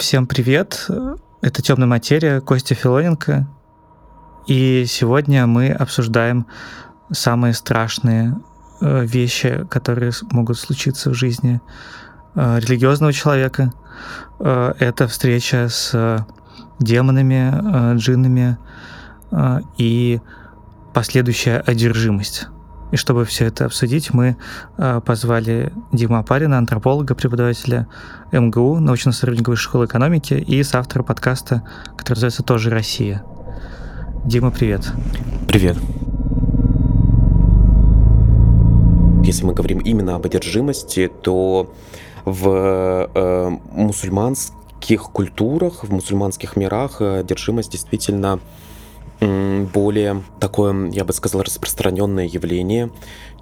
Всем привет! Это «Темная материя», Костя Филоненко. И сегодня мы обсуждаем самые страшные э, вещи, которые могут случиться в жизни э, религиозного человека. Э, это встреча с демонами, джиннами и последующая одержимость. И чтобы все это обсудить, мы э, позвали Дима Апарина, антрополога, преподавателя МГУ, научно-сотрудника Высшей школы экономики и соавтора подкаста, который называется «Тоже Россия». Дима, привет. Привет. Если мы говорим именно об одержимости, то в э, мусульманских культурах, в мусульманских мирах одержимость действительно более такое, я бы сказал, распространенное явление,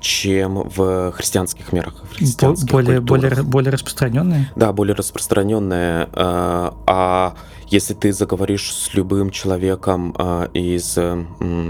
чем в христианских мирах. В христианских более, более, более распространенное? Да, более распространенное. А, а если ты заговоришь с любым человеком а, из,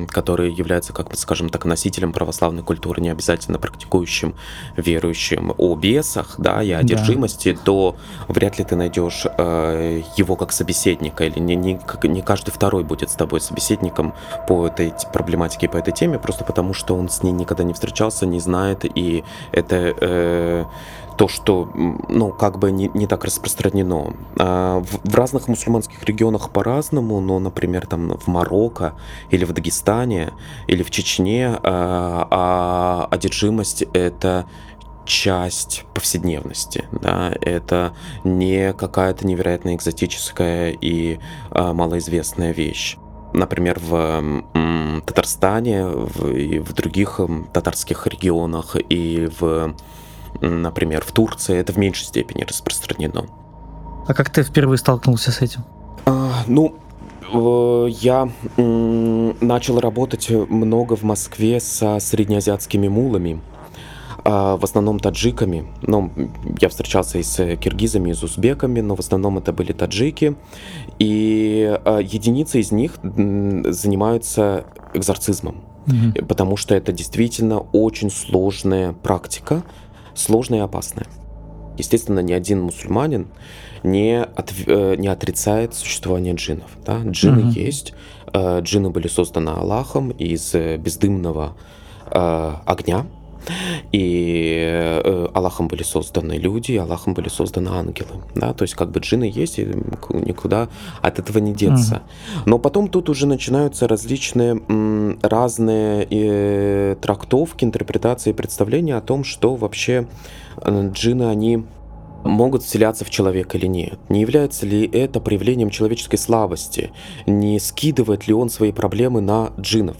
который является, как бы скажем так, носителем православной культуры, не обязательно практикующим, верующим о бесах, да, и одержимости, да. то вряд ли ты найдешь а, его как собеседника, или не, не, не каждый второй будет с тобой собеседником по этой проблематике, по этой теме, просто потому что он с ней никогда не встречался, не знает, и это э, то, что, ну, как бы не, не так распространено. А в, в разных мусульманских регионах по-разному, но, например, там в Марокко или в Дагестане или в Чечне а, а одержимость — это часть повседневности, да, это не какая-то невероятно экзотическая и а, малоизвестная вещь. Например, в Татарстане в, и в других татарских регионах и в например, в Турции это в меньшей степени распространено. А как ты впервые столкнулся с этим? А, ну, я начал работать много в Москве со среднеазиатскими мулами, в основном таджиками. Но я встречался и с киргизами, и с узбеками, но в основном это были таджики. И а, единицы из них занимаются экзорцизмом, угу. потому что это действительно очень сложная практика, сложная и опасная. Естественно, ни один мусульманин не, от, э, не отрицает существование джиннов. Да? Джинны угу. есть. Э, джинны были созданы Аллахом из э, бездымного огня. И э, Аллахом были созданы люди, и Аллахом были созданы ангелы. Да? То есть как бы джины есть, и никуда от этого не деться. Но потом тут уже начинаются различные разные э, трактовки, интерпретации, представления о том, что вообще э, джины, они могут вселяться в человека или нет? Не является ли это проявлением человеческой слабости? Не скидывает ли он свои проблемы на джинов?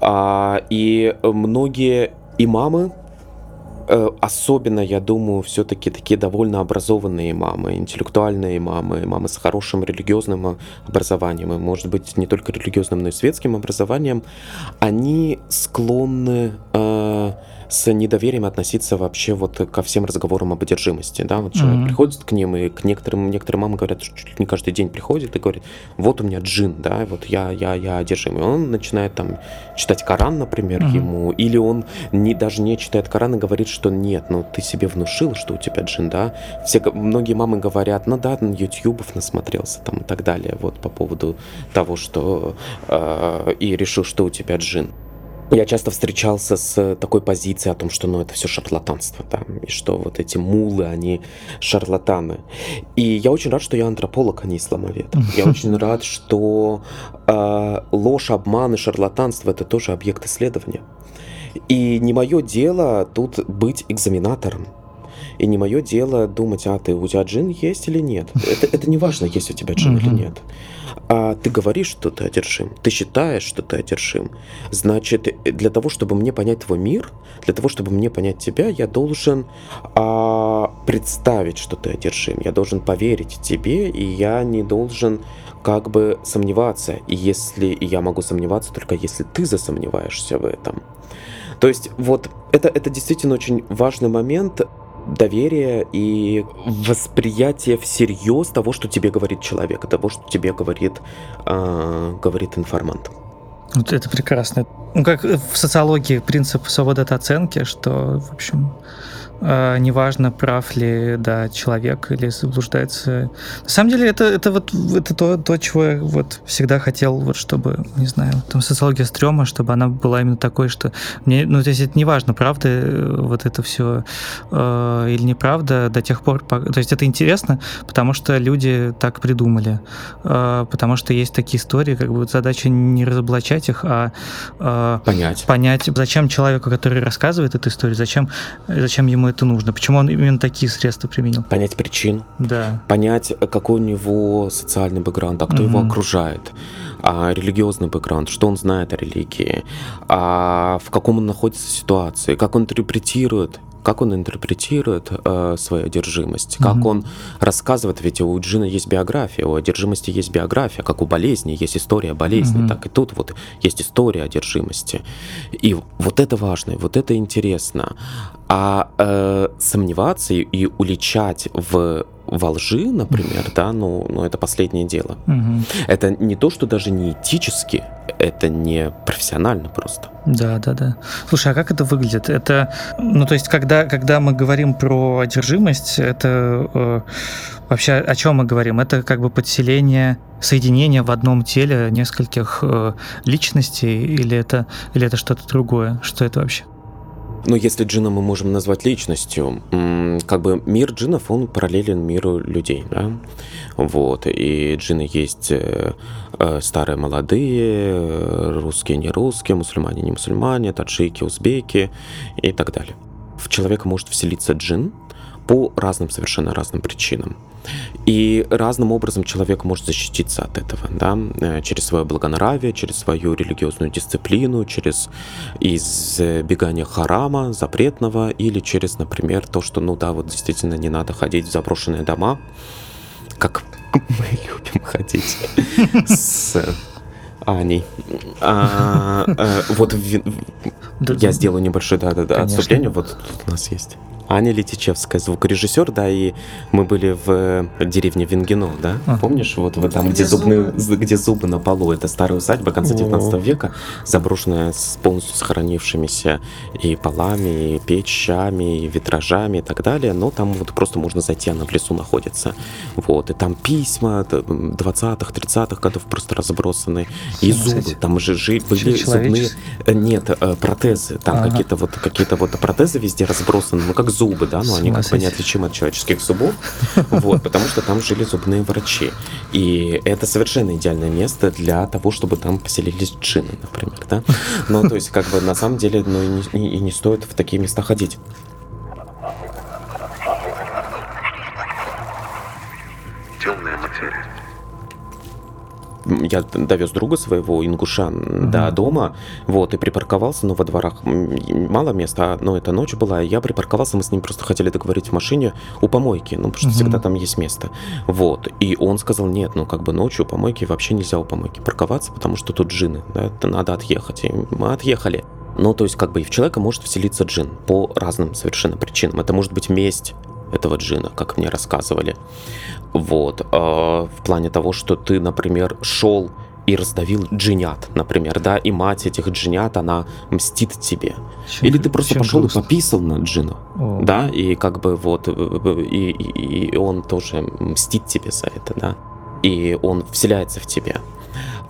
А, и многие имамы, э, особенно, я думаю, все-таки такие довольно образованные имамы, интеллектуальные имамы, имамы с хорошим религиозным образованием, и, может быть, не только религиозным, но и светским образованием, они склонны э, с недоверием относиться вообще вот ко всем разговорам об одержимости, да, вот человек mm-hmm. приходит к ним, и к некоторым, некоторые мамы говорят, что чуть ли не каждый день приходит и говорит, вот у меня джин, да, вот я, я, я одержим, и он начинает там читать Коран, например, mm-hmm. ему, или он не, даже не читает Коран и говорит, что нет, ну ты себе внушил, что у тебя джин, да, все, многие мамы говорят, ну да, на ютубов насмотрелся там и так далее, вот по поводу того, что э, и решил, что у тебя джин я часто встречался с такой позицией о том, что ну, это все шарлатанство, да, и что вот эти мулы, они шарлатаны. И я очень рад, что я антрополог, а не исламовед. Я очень рад, что э, ложь, обман и шарлатанство это тоже объект исследования. И не мое дело тут быть экзаменатором. И не мое дело думать, а ты у тебя джин есть или нет. Это, это не важно, есть у тебя джин или нет. А ты говоришь, что ты одержим, ты считаешь, что ты одержим, значит, для того, чтобы мне понять твой мир, для того, чтобы мне понять тебя, я должен а, представить, что ты одержим, я должен поверить тебе, и я не должен как бы сомневаться, и если и я могу сомневаться только если ты засомневаешься в этом. То есть вот это, это действительно очень важный момент, доверие и восприятие всерьез того, что тебе говорит человек, того, что тебе говорит, э, говорит информант. Вот это прекрасно. ну, как в социологии принцип свободы от оценки, что, в общем, неважно, прав ли да, человек или заблуждается. На самом деле, это, это вот это то, то, чего я вот всегда хотел, вот чтобы, не знаю, там социология стрёма, чтобы она была именно такой, что мне, ну, то есть это неважно, правда э, вот это все э, или неправда до тех пор, по, то есть это интересно, потому что люди так придумали, э, потому что есть такие истории, как бы задача не разоблачать их, а э, понять. понять, зачем человеку, который рассказывает эту историю, зачем, зачем ему это нужно? Почему он именно такие средства применил? Понять причину. Да. Понять, какой у него социальный бэкграунд, а кто угу. его окружает а, религиозный бэкграунд, что он знает о религии, а в каком он находится ситуации, как он интерпретирует как он интерпретирует э, свою одержимость, как mm-hmm. он рассказывает, ведь у Джина есть биография, у одержимости есть биография, как у болезни есть история болезни, mm-hmm. так и тут вот есть история одержимости. И вот это важно, вот это интересно. А э, сомневаться и уличать в во лжи, например, да, ну, ну это последнее дело. Угу. Это не то, что даже не этически, это не профессионально просто. Да, да, да. Слушай, а как это выглядит? Это, ну, то есть, когда, когда мы говорим про одержимость, это э, вообще о чем мы говорим? Это как бы подселение, соединение в одном теле нескольких э, личностей, или это, или это что-то другое? Что это вообще? Ну, если джина мы можем назвать личностью, как бы мир джинов, он параллелен миру людей, да? Вот, и джины есть э, э, старые, молодые, русские, не русские, мусульмане, не мусульмане, таджики, узбеки и так далее. В человека может вселиться джин по разным, совершенно разным причинам. И разным образом человек может защититься от этого, да, э, через свое благонравие, через свою религиозную дисциплину, через избегание харама, запретного, или через, например, то, что, ну да, вот действительно не надо ходить в заброшенные дома, как мы любим ходить с Аней. А, а, вот я сделаю небольшое да, да, да, отступление. Вот тут у нас есть Аня Летичевская, звукорежиссер, да, и мы были в деревне Венгино, да, а. помнишь, вот, вот там, где, зубные, где зубы на полу, это старая усадьба конца 19 века, заброшенная с полностью сохранившимися и полами, и печами, и витражами и так далее, но там вот просто можно зайти, она в лесу находится, вот, и там письма 20-х, 30-х годов просто разбросаны, и зубы, там же жили, были зубные, э, нет, э, протезы, там ага. какие-то вот, какие-то вот протезы везде разбросаны, ну как зубы, да, но они как бы неотличимы от человеческих зубов, вот, потому что там жили зубные врачи. И это совершенно идеальное место для того, чтобы там поселились джины, например, да. Ну, то есть, как бы, на самом деле, ну, и не, и не стоит в такие места ходить. Темная я довез друга своего ингуша mm-hmm. до дома, вот, и припарковался, ну, во дворах мало места, но это ночь была, и я припарковался, мы с ним просто хотели договорить в машине у помойки, ну, потому что mm-hmm. всегда там есть место, вот, и он сказал, нет, ну, как бы ночью у помойки вообще нельзя у помойки парковаться, потому что тут джины, да, это надо отъехать, и мы отъехали. Ну, то есть, как бы и в человека может вселиться джин по разным совершенно причинам. Это может быть месть, этого джина, как мне рассказывали. Вот. Э, в плане того, что ты, например, шел и раздавил джинят, например, да, и мать этих джинят, она мстит тебе. Чем, Или ты просто пошел грустно. и пописал на джина, О. да, и как бы вот, и, и, и он тоже мстит тебе за это, да, и он вселяется в тебя.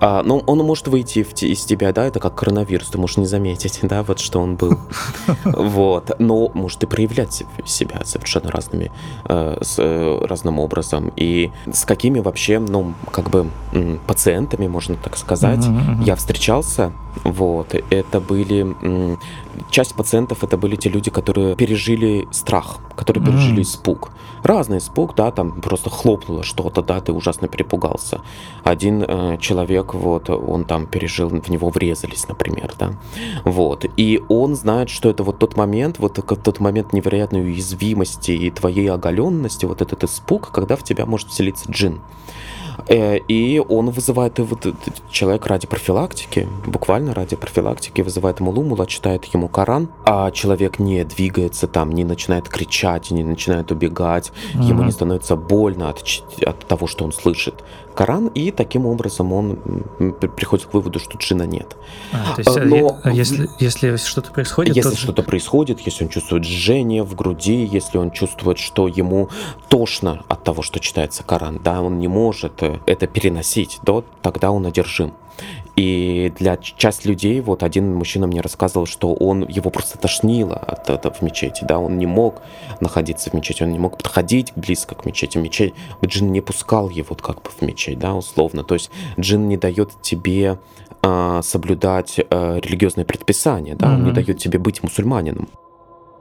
А, ну, он может выйти в, из тебя, да, это как коронавирус, ты можешь не заметить, да, вот что он был. Вот. Но может и проявлять себя совершенно разными, э, с, э, разным образом. И с какими вообще, ну, как бы пациентами, можно так сказать, я встречался, вот, это были, часть пациентов это были те люди, которые пережили страх, которые пережили испуг. Разный испуг, да, там просто хлопнуло что-то, да, ты ужасно перепугался. Один э, человек, вот, он там пережил, в него врезались, например, да, вот, и он знает, что это вот тот момент, вот тот момент невероятной уязвимости и твоей оголенности, вот этот испуг, когда в тебя может вселиться джин. Э, и он вызывает вот человек ради профилактики, буквально ради профилактики, вызывает мулу, мула читает ему Коран, а человек не двигается там, не начинает кричать, не начинает убегать, mm-hmm. ему не становится больно от, от того, что он слышит. Коран, и таким образом он приходит к выводу, что джина нет. А, то есть, а, Но а если, если что-то происходит... Если то... что-то происходит, если он чувствует жжение в груди, если он чувствует, что ему тошно от того, что читается Коран, да, он не может э, это переносить, то тогда он одержим. И для часть людей, вот один мужчина мне рассказывал, что он, его просто тошнило от этого в мечети, да, он не мог находиться в мечети, он не мог подходить близко к мечети, мечеть, джин не пускал его как бы в мечеть, да, условно, то есть джин не дает тебе э, соблюдать э, религиозные предписания, да, mm-hmm. он не дает тебе быть мусульманином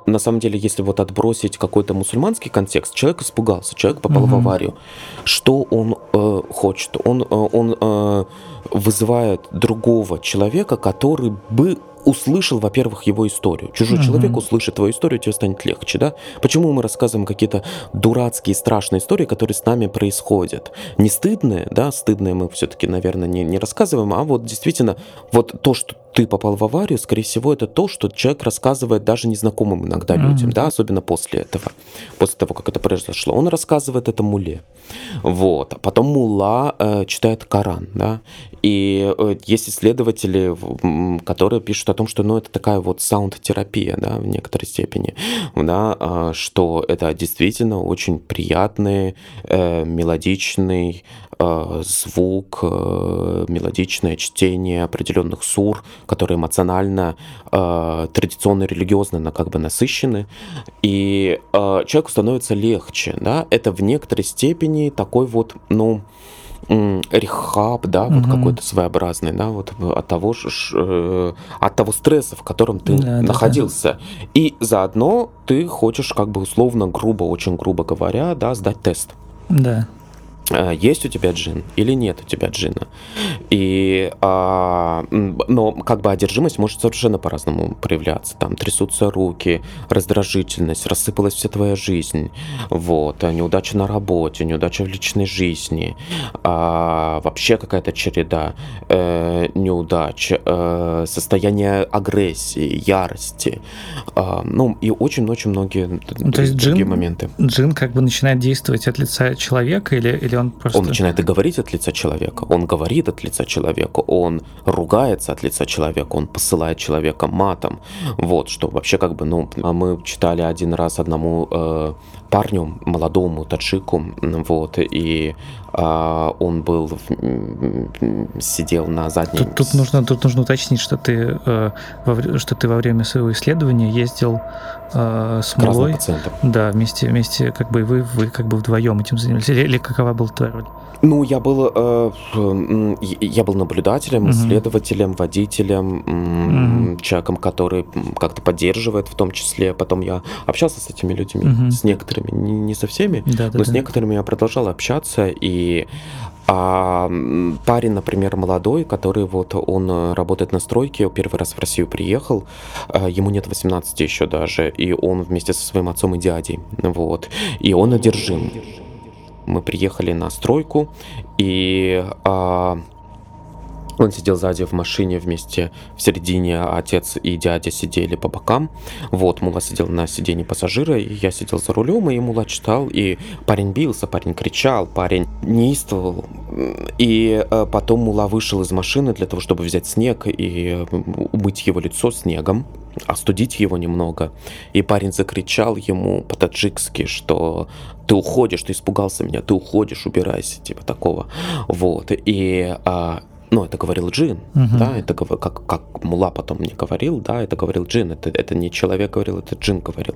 на самом деле, если вот отбросить какой-то мусульманский контекст, человек испугался, человек попал mm-hmm. в аварию. Что он э, хочет? Он, э, он э, вызывает другого человека, который бы услышал, во-первых, его историю. Чужой mm-hmm. человек услышит твою историю, тебе станет легче, да? Почему мы рассказываем какие-то дурацкие, страшные истории, которые с нами происходят? Не стыдные, да, стыдные мы все-таки, наверное, не, не рассказываем, а вот действительно, вот то, что ты попал в аварию, скорее всего, это то, что человек рассказывает даже незнакомым иногда mm-hmm. людям, да, особенно после этого, после того, как это произошло. Он рассказывает это муле. Вот. А потом мула э, читает Коран, да, и э, есть исследователи, которые пишут о том, что, ну, это такая вот саунд-терапия, да, в некоторой степени, да, э, что это действительно очень приятный, э, мелодичный, Э, звук, э, мелодичное чтение определенных сур, которые эмоционально, э, традиционно религиозно на как бы насыщены, и человеку становится легче, да, это в некоторой степени такой вот, ну, рехаб, да, угу. вот какой-то своеобразный, да, вот от того, э, от того стресса, в котором ты да, находился. Да, да. И заодно ты хочешь, как бы условно, грубо, очень грубо говоря, да, сдать тест. Да. А, есть у тебя джин или нет у тебя джина. И, а, но как бы одержимость может совершенно по-разному проявляться. Там трясутся руки, раздражительность, рассыпалась вся твоя жизнь, вот, а неудача на работе, неудача в личной жизни, а, вообще какая-то череда э, неудач, э, состояние агрессии, ярости, э, ну и очень-очень многие ну, то есть другие джин, моменты. Джин как бы начинает действовать от лица человека или, или он просто... Он начинает и говорить от лица человека, он говорит от лица человека, он ругается от лица человека, он посылает человека матом. Вот, что вообще как бы, ну, а мы читали один раз одному э, парню, молодому таджику, вот, и он был, сидел на задней... Тут, тут, нужно, тут нужно уточнить, что ты, э, что ты во время своего исследования ездил э, с Малой. Да, вместе, вместе, как бы вы, вы как бы вдвоем этим занимались. Или, или какова была твоя роль? Ну, я был, э, я был наблюдателем, исследователем, водителем, угу. человеком, который как-то поддерживает, в том числе. Потом я общался с этими людьми, угу. с некоторыми, не, не со всеми, да, но да, с да. некоторыми я продолжал общаться. И а парень, например, молодой, который вот он работает на стройке, первый раз в Россию приехал, э, ему нет 18 еще даже, и он вместе со своим отцом и дядей, вот, и он одержим. Мы приехали на стройку, и а, он сидел сзади в машине вместе в середине, а отец и дядя сидели по бокам. Вот, Мула сидел на сиденье пассажира, и я сидел за рулем, и Мула читал, и парень бился, парень кричал, парень неистовал. И а, потом Мула вышел из машины для того, чтобы взять снег и умыть его лицо снегом остудить его немного. И парень закричал ему по-таджикски, что ты уходишь, ты испугался меня, ты уходишь, убирайся, типа такого. Вот. И а, ну, это говорил Джин, uh-huh. да, это как, как Мула потом мне говорил, да, это говорил Джин, это, это не человек говорил, это Джин говорил.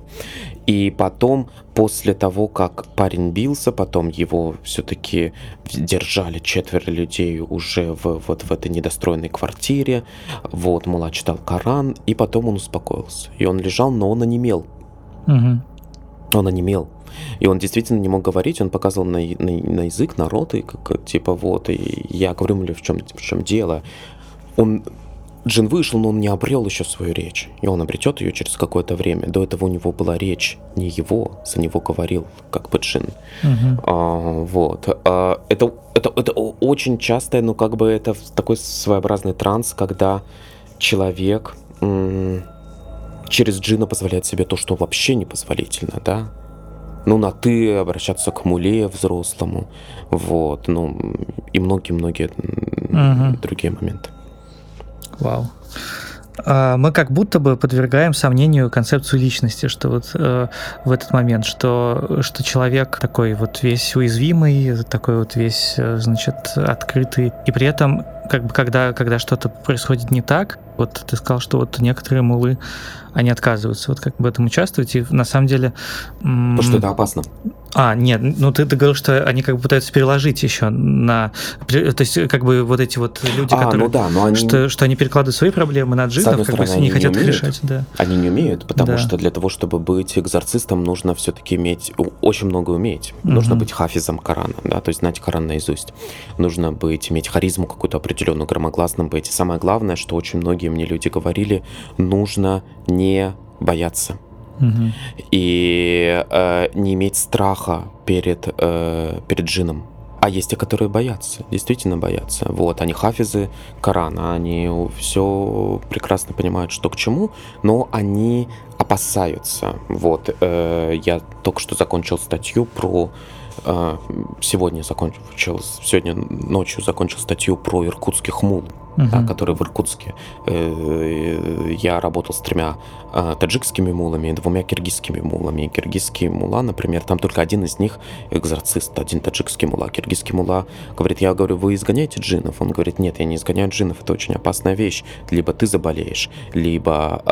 И потом, после того, как парень бился, потом его все-таки держали четверо людей уже в, вот в этой недостроенной квартире, вот, Мула читал Коран, и потом он успокоился. И он лежал, но он онемел. Uh-huh. Он онемел. И он действительно не мог говорить, он показывал на, на, на язык, народ, и как, типа вот, и я говорю ему, в чем, в чем дело. Он Джин вышел, но он не обрел еще свою речь. И он обретет ее через какое-то время. До этого у него была речь не его, за него говорил как бы Джин. Мгм. А, вот. А, это, это, это очень часто, ну, как бы это такой своеобразный транс, когда человек м, через джина позволяет себе то, что вообще непозволительно, да? Ну, на ты обращаться к муле взрослому, вот, ну, и многие-многие Мгм. другие моменты. Вау. А, Мы как будто бы подвергаем сомнению концепцию личности, что вот э, в этот момент, что, что человек такой вот весь уязвимый, такой вот весь, э, значит, открытый, и при этом, как бы, когда, когда что-то происходит не так, вот ты сказал, что вот некоторые мулы, они отказываются вот как бы в этом участвовать, и на самом деле... Потому что это опасно. а, нет, ну ты, ты говорил, что они как бы пытаются переложить еще на... То есть как бы вот эти вот люди, а, которые... ну да, но они, Что, что они перекладывают свои проблемы на джинов, как бы стороны, не они хотят не их умеют. решать, да. они не умеют, потому Да. что для того, чтобы быть экзорцистом, нужно все-таки иметь, очень много уметь. Нужно Мгм. быть хафизом Корана, да, то есть знать Коран наизусть. Нужно быть, иметь харизму какую-то определенную, громогласным быть. И самое главное, что очень многие мне люди говорили, нужно не бояться. И э, не иметь страха перед, э, перед джином. А есть те, которые боятся, действительно боятся. Вот, они хафизы Корана, они все прекрасно понимают, что к чему, но они опасаются. Вот, э, я только что закончил статью про... э, сегодня закончил, сегодня ночью закончил статью про иркутских мул да, Мгм. которые в Иркутске. Э, Я работал с тремя э, таджикскими мулами и двумя киргизскими мулами. И киргизские мула, например, там только один из них экзорцист, один таджикский мула. Киргизский мула говорит, я говорю, вы изгоняете джинов? Он говорит, нет, я не изгоняю джинов, это очень опасная вещь. Либо ты заболеешь, либо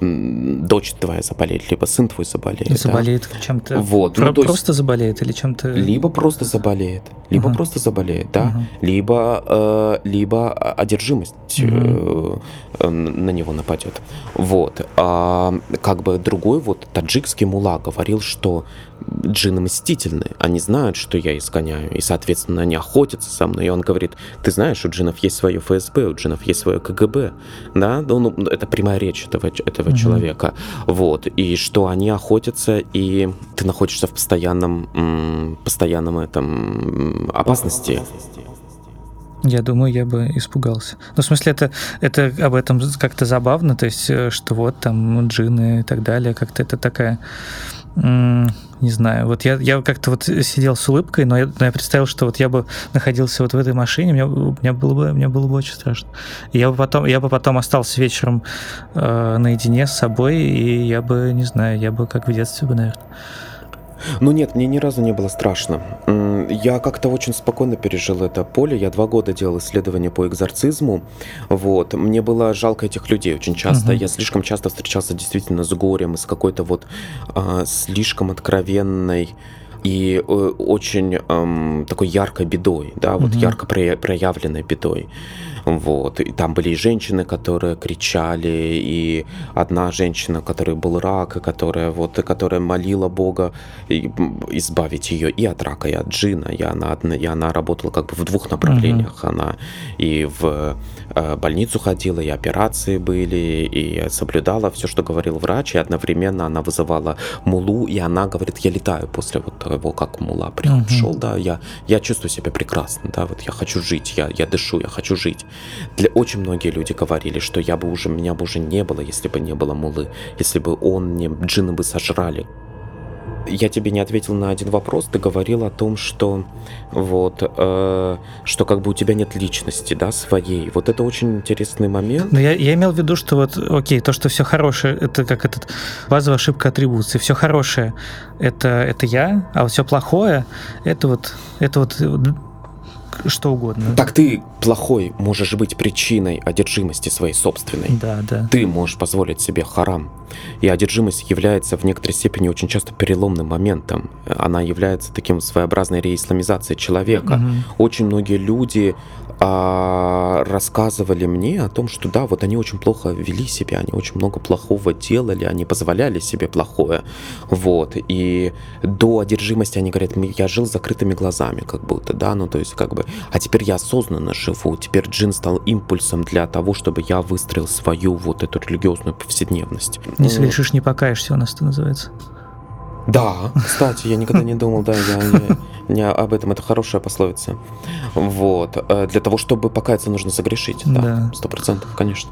м, дочь твоя заболеет, либо сын твой заболеет. да. Заболеет чем-то. Вот, Про- ну, то есть- просто заболеет или чем-то. Либо просто заболеет, либо Ага. просто заболеет, да, Ага. либо, э, либо одержимость э, э, на него нападет. Вот. А, как бы другой вот таджикский мула говорил, что джинны мстительны, они знают, что я изгоняю, и, соответственно, они охотятся со мной. И он говорит, ты знаешь, у джинов есть свое ФСБ, у джинов есть свое КГБ, да, ну, ну, это прямая речь этого, этого Мгм. человека, вот, и что они охотятся, и ты находишься в постоянном, постоянном этом м, опасности. Я думаю, я бы испугался. Ну, в смысле, это, это об этом как-то забавно, то есть, э, что вот там джины и так далее, как-то это такая... Не знаю, вот я, я как-то вот сидел с улыбкой, но я, но я представил, что вот я бы находился вот в этой машине, мне, мне, было, бы, мне было бы очень страшно. Я бы потом, я бы потом остался вечером э, наедине с собой, и я бы, не знаю, я бы как в детстве бы, наверное. Ну нет, мне ни разу не было страшно. Я как-то очень спокойно пережил это поле. Я два года делал исследования по экзорцизму. Вот. Мне было жалко этих людей очень часто. Мгм. Я слишком часто встречался действительно с горем и с какой-то вот а, слишком откровенной и э, очень эм, такой яркой бедой, да, вот Мгм. ярко проя- проявленной бедой. Вот. И там были и женщины, которые кричали, и одна женщина, у которой был рак, и которая, вот, и которая молила Бога избавить ее и от рака, и от джина. И она, и она работала как бы в двух направлениях. Она и в э, больницу ходила, и операции были, и соблюдала все, что говорил врач, и одновременно она вызывала мулу, и она говорит, я летаю после вот того, как мула пришел, да, я, я чувствую себя прекрасно, да, вот я хочу жить, я, я дышу, я хочу жить. Для очень многие люди говорили, что я бы уже, меня бы уже не было, если бы не было мулы, если бы он не, джинны бы сожрали. Я тебе не ответил на один вопрос. Ты говорил о том, что вот, э, что как бы у тебя нет личности, да, своей. Вот это очень интересный момент. Но я, я имел в виду, что вот, окей, то, что все хорошее, это как этот базовая ошибка атрибуции. Все хорошее это, это я, а все плохое это вот, это вот что угодно. Так ты плохой можешь быть причиной одержимости своей собственной. Да, да. Ты можешь позволить себе харам. И одержимость является в некоторой степени очень часто переломным моментом. Она является таким своеобразной реисламизацией человека. Мгм. Очень многие люди а, рассказывали мне о том, что да, вот они очень плохо вели себя, они очень много плохого делали, они позволяли себе плохое, вот, и до одержимости они говорят, я жил закрытыми глазами, как будто, да, ну, то есть, как бы, а теперь я осознанно живу, теперь джин стал импульсом для того, чтобы я выстроил свою вот эту религиозную повседневность. Не согрешишь, не покаешься у нас это называется. Да, кстати, я никогда не думал, да, я не, не об этом, это хорошая пословица. Вот. Э, для того, чтобы покаяться, нужно согрешить, да, сто процентов, конечно.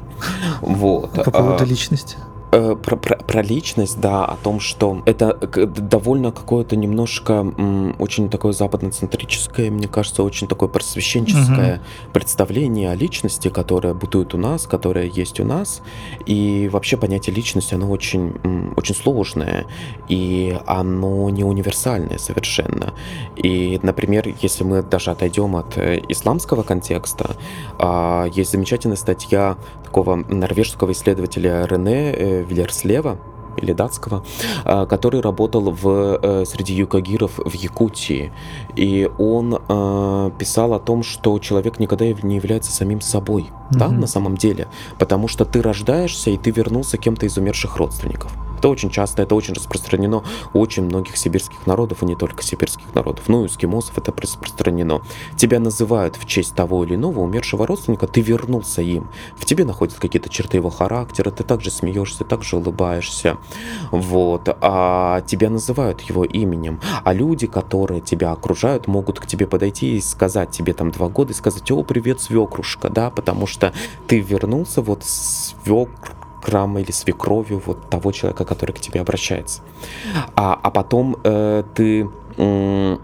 Вот. По поводу а, личности. Э, про, про, про личность, да, о том, что это довольно какое-то немножко очень такое западноцентрическое, мне кажется, очень такое просвещенческое угу. представление о личности, которое бытует у нас, которое есть у нас. И вообще понятие личности, оно очень, очень сложное, и оно не универсальное совершенно. И, например, если мы даже отойдем от э, исламского контекста, э, есть замечательная статья такого норвежского исследователя Рене э, Вильерслева, или датского, а, который работал в, э, среди юкагиров в Якутии. И он э, писал о том, что человек никогда не является самим собой, да, на самом деле. Потому что ты рождаешься, и ты вернулся кем-то из умерших родственников. Это очень часто, это очень распространено у очень многих сибирских народов, и не только сибирских народов. Ну, и эскимосов это распространено. Тебя называют в честь того или иного умершего родственника, ты вернулся им. В тебе находят какие-то черты его характера, ты также смеешься, также улыбаешься. Вот. А тебя называют его именем. А люди, которые тебя окружают, могут к тебе подойти и сказать тебе там два года и сказать, о, привет, свекрушка, да, потому что ты вернулся вот свекр грамма или свекровью вот того человека, который к тебе обращается. А, а потом э, ты э,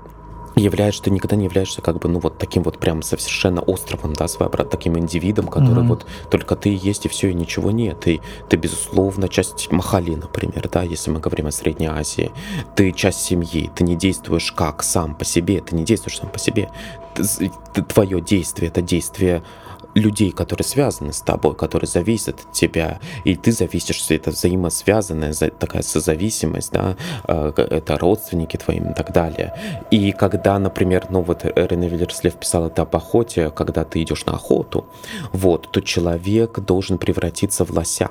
являешься, ты никогда не являешься как бы, ну вот таким вот прям совершенно островом, да, своеобразным таким индивидом, который mm-hmm. вот только ты есть и все, и ничего нет. И ты, безусловно, часть Махали, например, да, если мы говорим о Средней Азии. Ты часть семьи, ты не действуешь как сам по себе, ты не действуешь сам по себе. Твое действие — это действие людей, которые связаны с тобой, которые зависят от тебя, и ты зависишь, это взаимосвязанная такая созависимость, да, э, это родственники твои и так далее. И когда, например, ну вот Рене Виллерслев писал это об охоте, когда ты идешь на охоту, вот, то человек должен превратиться в лося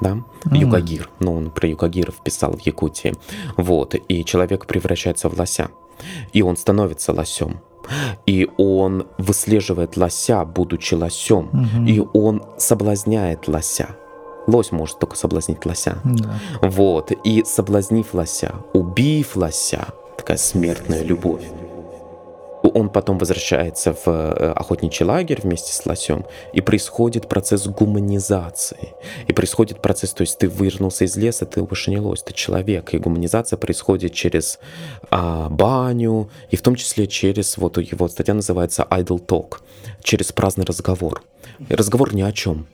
да, mm. Юкагир, ну, он про Юкагиров писал в Якутии, вот, и человек превращается в лося, и он становится лосем, и он выслеживает лося, будучи лосем, угу. и он соблазняет лося. Лось может только соблазнить лося. Да. Вот. И соблазнив лося, убив лося, такая смертная любовь он потом возвращается в э, охотничий лагерь вместе с лосем, и происходит процесс гуманизации. И происходит процесс, то есть ты вернулся из леса, ты больше не лось, ты человек. И гуманизация происходит через а, баню, и в том числе через, вот его статья называется idle talk, через праздный разговор. Разговор ни о чем.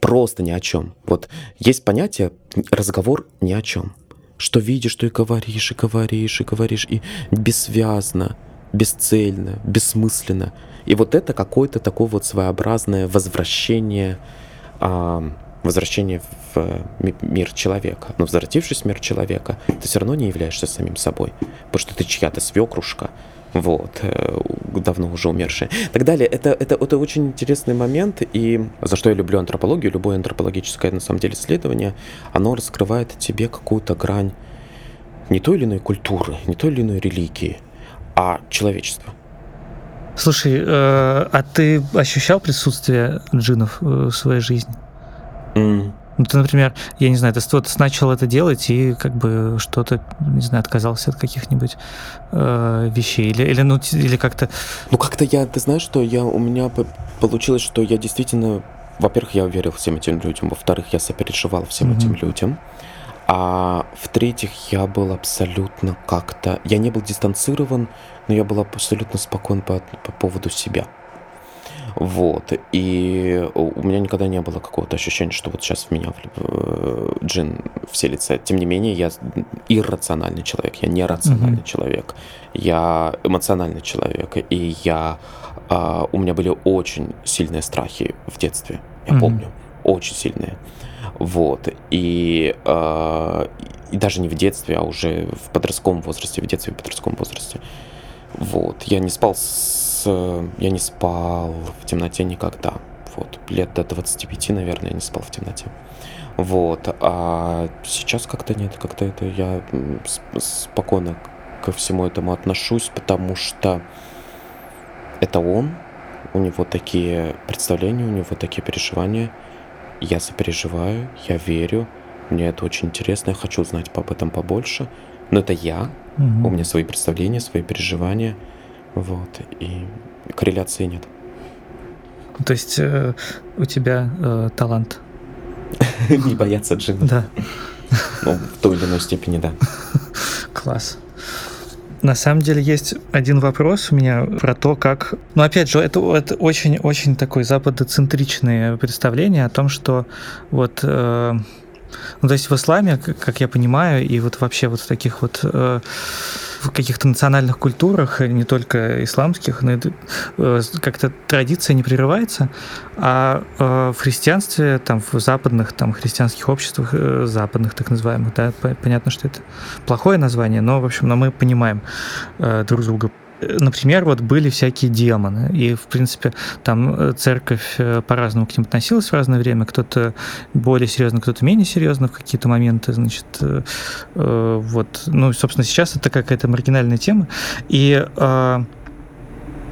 Просто ни о чем. Вот есть понятие разговор ни о чем что видишь, что и говоришь, и говоришь, и говоришь, и бессвязно бесцельно, бессмысленно. И вот это какое-то такое вот своеобразное возвращение, а, возвращение в мир человека. Но возвратившись в мир человека, ты все равно не являешься самим собой, потому что ты чья-то свекрушка, вот, э, давно уже умершая. Так далее. Это, это, это очень интересный момент, и за что я люблю антропологию, любое антропологическое, на самом деле, исследование, оно раскрывает тебе какую-то грань не той или иной культуры, не той или иной религии, а человечество. Слушай, э, а ты ощущал присутствие джинов э, в своей жизни? Mm. Ну, ты, например, я не знаю, ты, ты начал это делать и как бы что-то, не знаю, отказался от каких-нибудь э, вещей или, или, ну, или как-то... Ну, как-то я, ты знаешь, что я, у меня получилось, что я действительно, во-первых, я верил всем этим людям, во-вторых, я сопереживал всем mm-hmm. этим людям. А в-третьих, я был абсолютно как-то... Я не был дистанцирован, но я был абсолютно спокоен по, по поводу себя. Вот. И у меня никогда не было какого-то ощущения, что вот сейчас в меня э, джин вселится. Тем не менее, я иррациональный человек, я не рациональный mm-hmm. человек. Я эмоциональный человек. И я... А, у меня были очень сильные страхи в детстве. Я mm-hmm. помню. Очень сильные. Вот. И, э, и даже не в детстве, а уже в подростковом возрасте, в детстве и в подростковом возрасте. Вот. Я не спал с. Я не спал в темноте никогда. Вот, лет до 25, наверное, я не спал в темноте. Вот, а сейчас как-то нет, как-то это я спокойно ко всему этому отношусь, потому что это он, у него такие представления, у него такие переживания. Я сопереживаю, я верю, мне это очень интересно, я хочу узнать об этом побольше. Но это я, угу. у меня свои представления, свои переживания, вот, и корреляции нет. То есть э, у тебя э, талант? Не бояться джина. Да. Ну, в той или иной степени, да. Класс. На самом деле есть один вопрос у меня про то, как... Ну, опять же, это, очень-очень такое западоцентричное представление о том, что вот... Э, ну, то есть в исламе, как я понимаю, и вот вообще вот в таких вот э, в каких-то национальных культурах, не только исламских, э, как-то традиция не прерывается, а э, в христианстве, там, в западных там, христианских обществах, э, западных так называемых, да, понятно, что это плохое название, но, в общем, но мы понимаем друг друга например, вот были всякие демоны, и, в принципе, там э, церковь э, по-разному к ним относилась в разное время, кто-то более серьезно, кто-то менее серьезно в какие-то моменты, значит, э, вот, ну, собственно, сейчас это какая-то маргинальная тема, и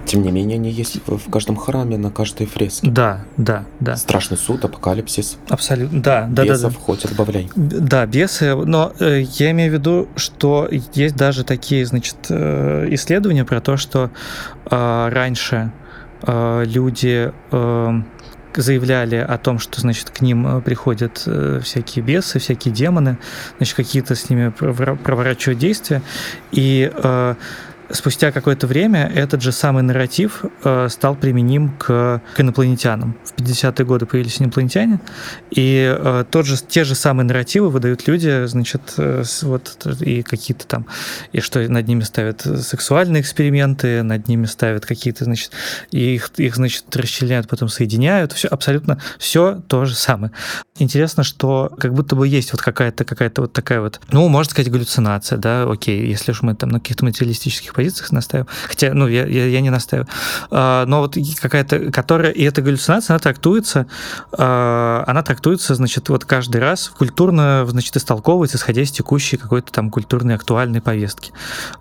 тем не менее, они есть в каждом храме, на каждой фреске. Да, да, да. Страшный суд, апокалипсис. Абсолютно, да, да, Бесов да, да. хоть отбавляй. Да, бесы, но э, я имею в виду, что есть даже такие, значит, э, исследования про то, что э, раньше э, люди э, заявляли о том, что, значит, к ним э, приходят э, всякие бесы, всякие демоны, значит, какие-то с ними проворачивают действия, и э, спустя какое-то время этот же самый нарратив э, стал применим к, к инопланетянам. В 50-е годы появились инопланетяне, и э, тот же, те же самые нарративы выдают люди, значит, э, вот, и какие-то там, и что над ними ставят сексуальные эксперименты, над ними ставят какие-то, значит, и их, их значит, расчленяют, потом соединяют, все абсолютно все то же самое. Интересно, что как будто бы есть вот какая-то какая-то вот такая вот, ну, можно сказать, галлюцинация, да, окей, если уж мы там на каких-то материалистических позициях настаиваю. Хотя, ну, я, я, я не настаиваю. А, но вот какая-то, которая, и эта галлюцинация, она трактуется, а, она трактуется, значит, вот каждый раз культурно, значит, истолковывается, исходя из текущей какой-то там культурной актуальной повестки.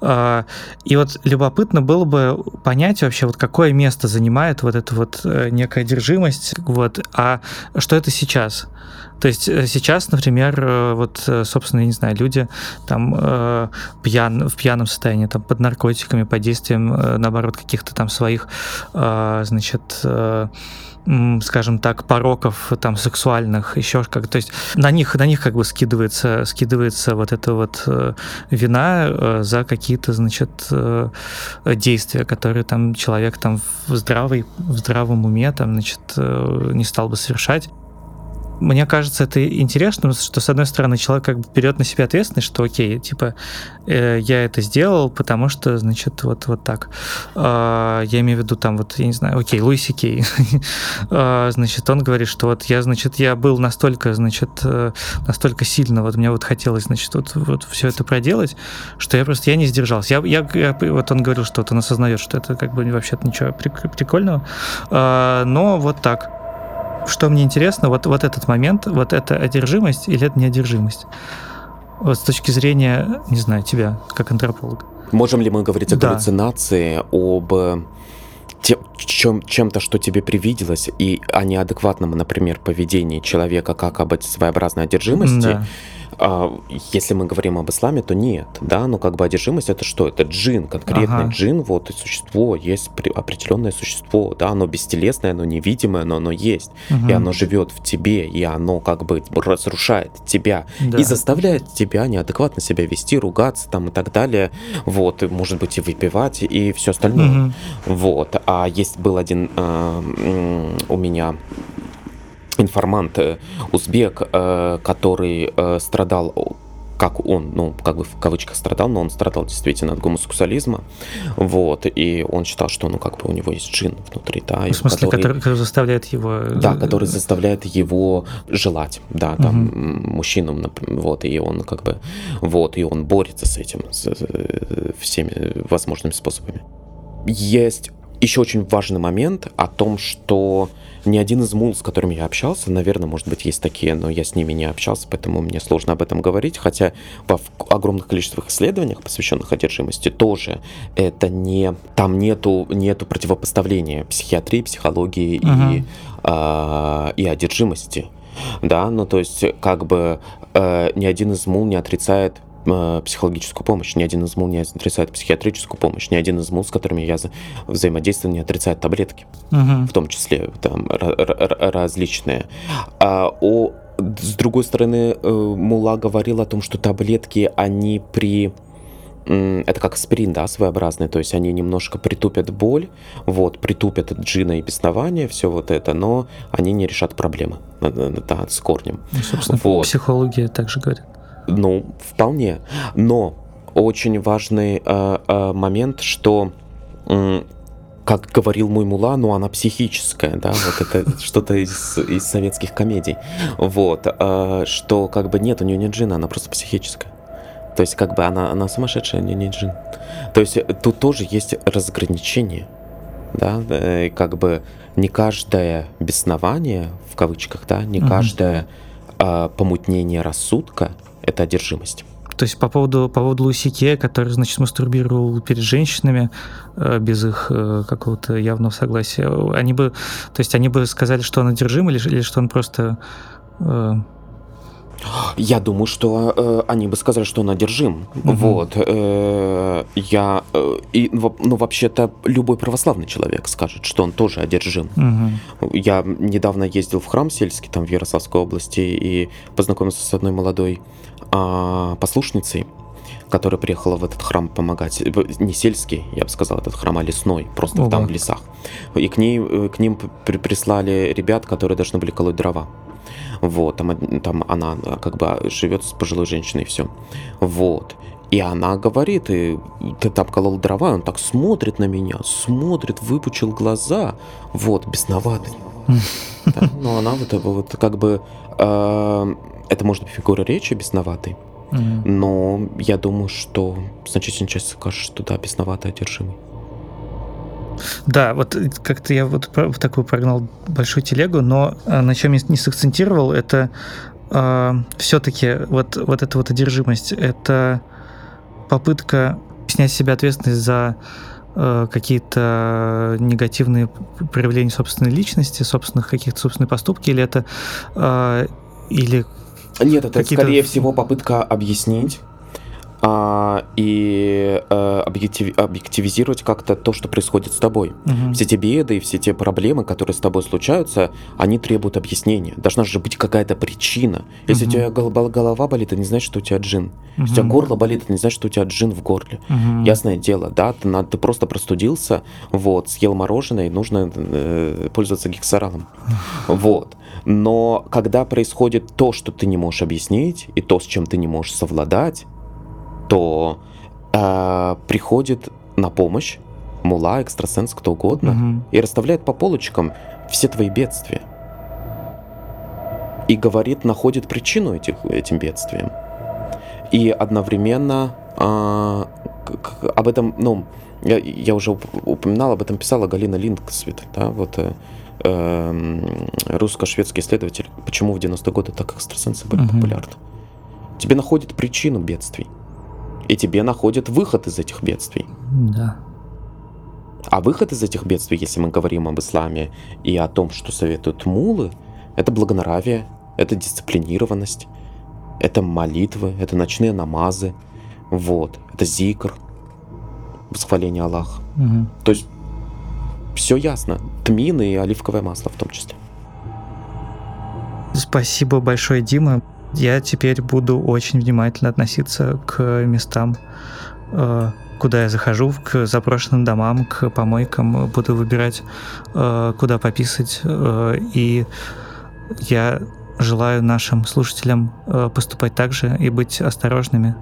А, и вот любопытно было бы понять вообще, вот какое место занимает вот эта вот э, некая одержимость, вот, а что это сейчас? То есть э, сейчас, например, э, вот, э, собственно, я не знаю, люди там э, пьян, в пьяном состоянии, там, под наркотиками, под действием, наоборот, каких-то там своих, э, значит, э, скажем так, пороков там сексуальных, еще как, то есть на них на них как бы скидывается скидывается вот эта вот вина за какие-то значит действия, которые там человек там в здравой в здравом уме там значит не стал бы совершать. Мне кажется, это интересно, что, с одной стороны, человек как бы берет на себя ответственность, что, окей, типа, э, я это сделал, потому что, значит, вот, вот так. Э, я имею в виду там, вот, я не знаю, окей, Луиси Кей. э, значит, он говорит, что вот я, значит, я был настолько, значит, э, настолько сильно, вот мне вот хотелось, значит, вот, вот все это проделать, что я просто, я не сдержался. Я, я, я, вот он говорил, что вот он осознает, что это как бы вообще-то ничего прикольного, э, но вот так что мне интересно, вот, вот этот момент, вот это одержимость или это неодержимость? Вот с точки зрения, не знаю, тебя, как антрополога. Можем ли мы говорить о да. галлюцинации, об э, тем, чем, чем-то, что тебе привиделось, и о неадекватном, например, поведении человека, как об своеобразной одержимости? Да. А, если мы говорим об исламе, то нет, да, но как бы одержимость это что? Это джин, конкретный ага. джин, вот и существо, есть определенное существо, да, оно бестелесное, оно невидимое, но оно есть, угу. и оно живет в тебе, и оно как бы разрушает тебя да. и заставляет тебя неадекватно себя вести, ругаться там и так далее, вот, и, может быть и выпивать и все остальное, угу. вот. А есть был один э, у меня информант э, узбек, э, который э, страдал как он, ну, как бы в кавычках страдал, но он страдал действительно от гомосексуализма, вот, и он считал, что, ну, как бы у него есть джин внутри, да. В смысле, который, который, который заставляет его... Да, который заставляет его желать, да, там, угу. мужчинам, вот, и он как бы, вот, и он борется с этим, с, всеми возможными способами. Есть еще очень важный момент о том, что ни один из мул, с которыми я общался, наверное, может быть, есть такие, но я с ними не общался, поэтому мне сложно об этом говорить, хотя в огромных количествах исследованиях, посвященных одержимости, тоже это не... Там нету, нету противопоставления психиатрии, психологии uh-huh. и, э, и одержимости. Да, ну то есть как бы э, ни один из мул не отрицает психологическую помощь, ни один из МУЛ не отрицает психиатрическую помощь, ни один из МУЛ, с которыми я взаимодействую, не отрицает таблетки, угу. в том числе там различные. А о, с другой стороны, э, Мула говорил о том, что таблетки, они при это как аспирин, да, своеобразный, то есть они немножко притупят боль, вот, притупят джина и беснование, все вот это, но они не решат проблемы, да, с корнем. Ну, собственно, вот. психология также говорит. Ну, вполне. Но очень важный э, э, момент, что э, как говорил мой мула, ну она психическая, да, вот это что-то из, из советских комедий, вот, э, что как бы нет, у нее нет джина, она просто психическая. То есть как бы она, она сумасшедшая, у нее нет джин. То есть тут тоже есть разграничение, да, э, как бы не каждое беснование, в кавычках, да, не каждое э, помутнение рассудка это одержимость. То есть по поводу, по поводу Лусике, который, значит, мастурбировал перед женщинами э, без их э, какого-то явного согласия, они бы, то есть они бы сказали, что он одержим или, или что он просто э, я думаю, что э, они бы сказали, что он одержим. Угу. Вот. Э, я. Э, и, ну, вообще-то, любой православный человек скажет, что он тоже одержим. Угу. Я недавно ездил в храм сельский, там, в Ярославской области, и познакомился с одной молодой послушницей которая приехала в этот храм помогать, не сельский, я бы сказал, этот храм, а лесной, просто Ого. там в лесах. И к, ней, э, к ним прислали ребят, которые должны были колоть дрова. Вот, там, там она как бы живет с пожилой женщиной и все. Вот. И она говорит, и ты там колол дрова, он так смотрит на меня, смотрит, выпучил глаза, вот, бесноватый. Да, но она вот, вот как бы, э, это может быть фигура речи бесноватый, но я думаю, что значительная часть скажет, что да, бесноватый, одержимый. Да, вот как-то я вот такую прогнал большую телегу, но э, на чем я не сакцентировал, это э, все-таки вот, вот эта вот одержимость, это попытка снять с себя ответственность за э, какие-то негативные проявления собственной личности, собственных каких-то собственных поступки, или это э, или нет, это скорее всего попытка объяснить а, и а, объектив, объективизировать как-то то, что происходит с тобой. Угу. Все те беды и все те проблемы, которые с тобой случаются, они требуют объяснения. Должна же быть какая-то причина. Если угу. у тебя голова болит, это не значит, что у тебя джин. Угу. Если у тебя горло болит, это не значит, что у тебя джин в горле. Угу. Ясное дело, да, ты, надо, ты просто простудился, вот, съел мороженое, и нужно э, пользоваться гексоралом. Вот. Но когда происходит то, что ты не можешь объяснить, и то, с чем ты не можешь совладать, то э, приходит на помощь мула, экстрасенс, кто угодно, угу. и расставляет по полочкам все твои бедствия. И говорит, находит причину этих, этим бедствиям. И одновременно э, об этом, ну, я, я уже упоминал, об этом писала Галина Лингсвит, да, вот э, э, русско-шведский исследователь, почему в 90-е годы так экстрасенсы были угу. популярны. Тебе находит причину бедствий и тебе находят выход из этих бедствий. Да. А выход из этих бедствий, если мы говорим об исламе и о том, что советуют мулы, это благонравие, это дисциплинированность, это молитвы, это ночные намазы, вот, это зикр, восхваление Аллаха. Угу. То есть все ясно. Тмин и оливковое масло в том числе. Спасибо большое, Дима я теперь буду очень внимательно относиться к местам, э, куда я захожу, к запрошенным домам, к помойкам, буду выбирать, э, куда пописать. Э, и я желаю нашим слушателям поступать так же и быть осторожными.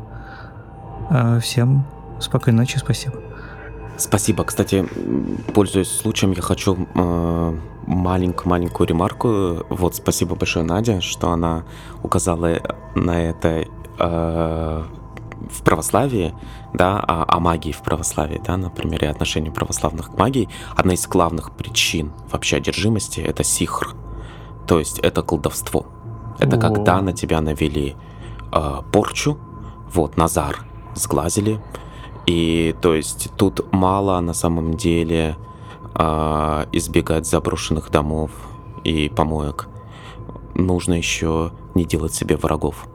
Всем спокойной ночи, спасибо. Спасибо. Кстати, пользуясь случаем, я хочу маленькую-маленькую ремарку. Вот, спасибо большое, Надя, что она указала на это. Э, в православии, да, о, о магии в православии, да, на примере отношения православных к магии, одна из главных причин вообще одержимости — это сихр, то есть это колдовство. Это О. когда на тебя навели э, порчу, вот, Назар, сглазили, и то есть тут мало на самом деле э, избегать заброшенных домов и помоек. Нужно еще не делать себе врагов.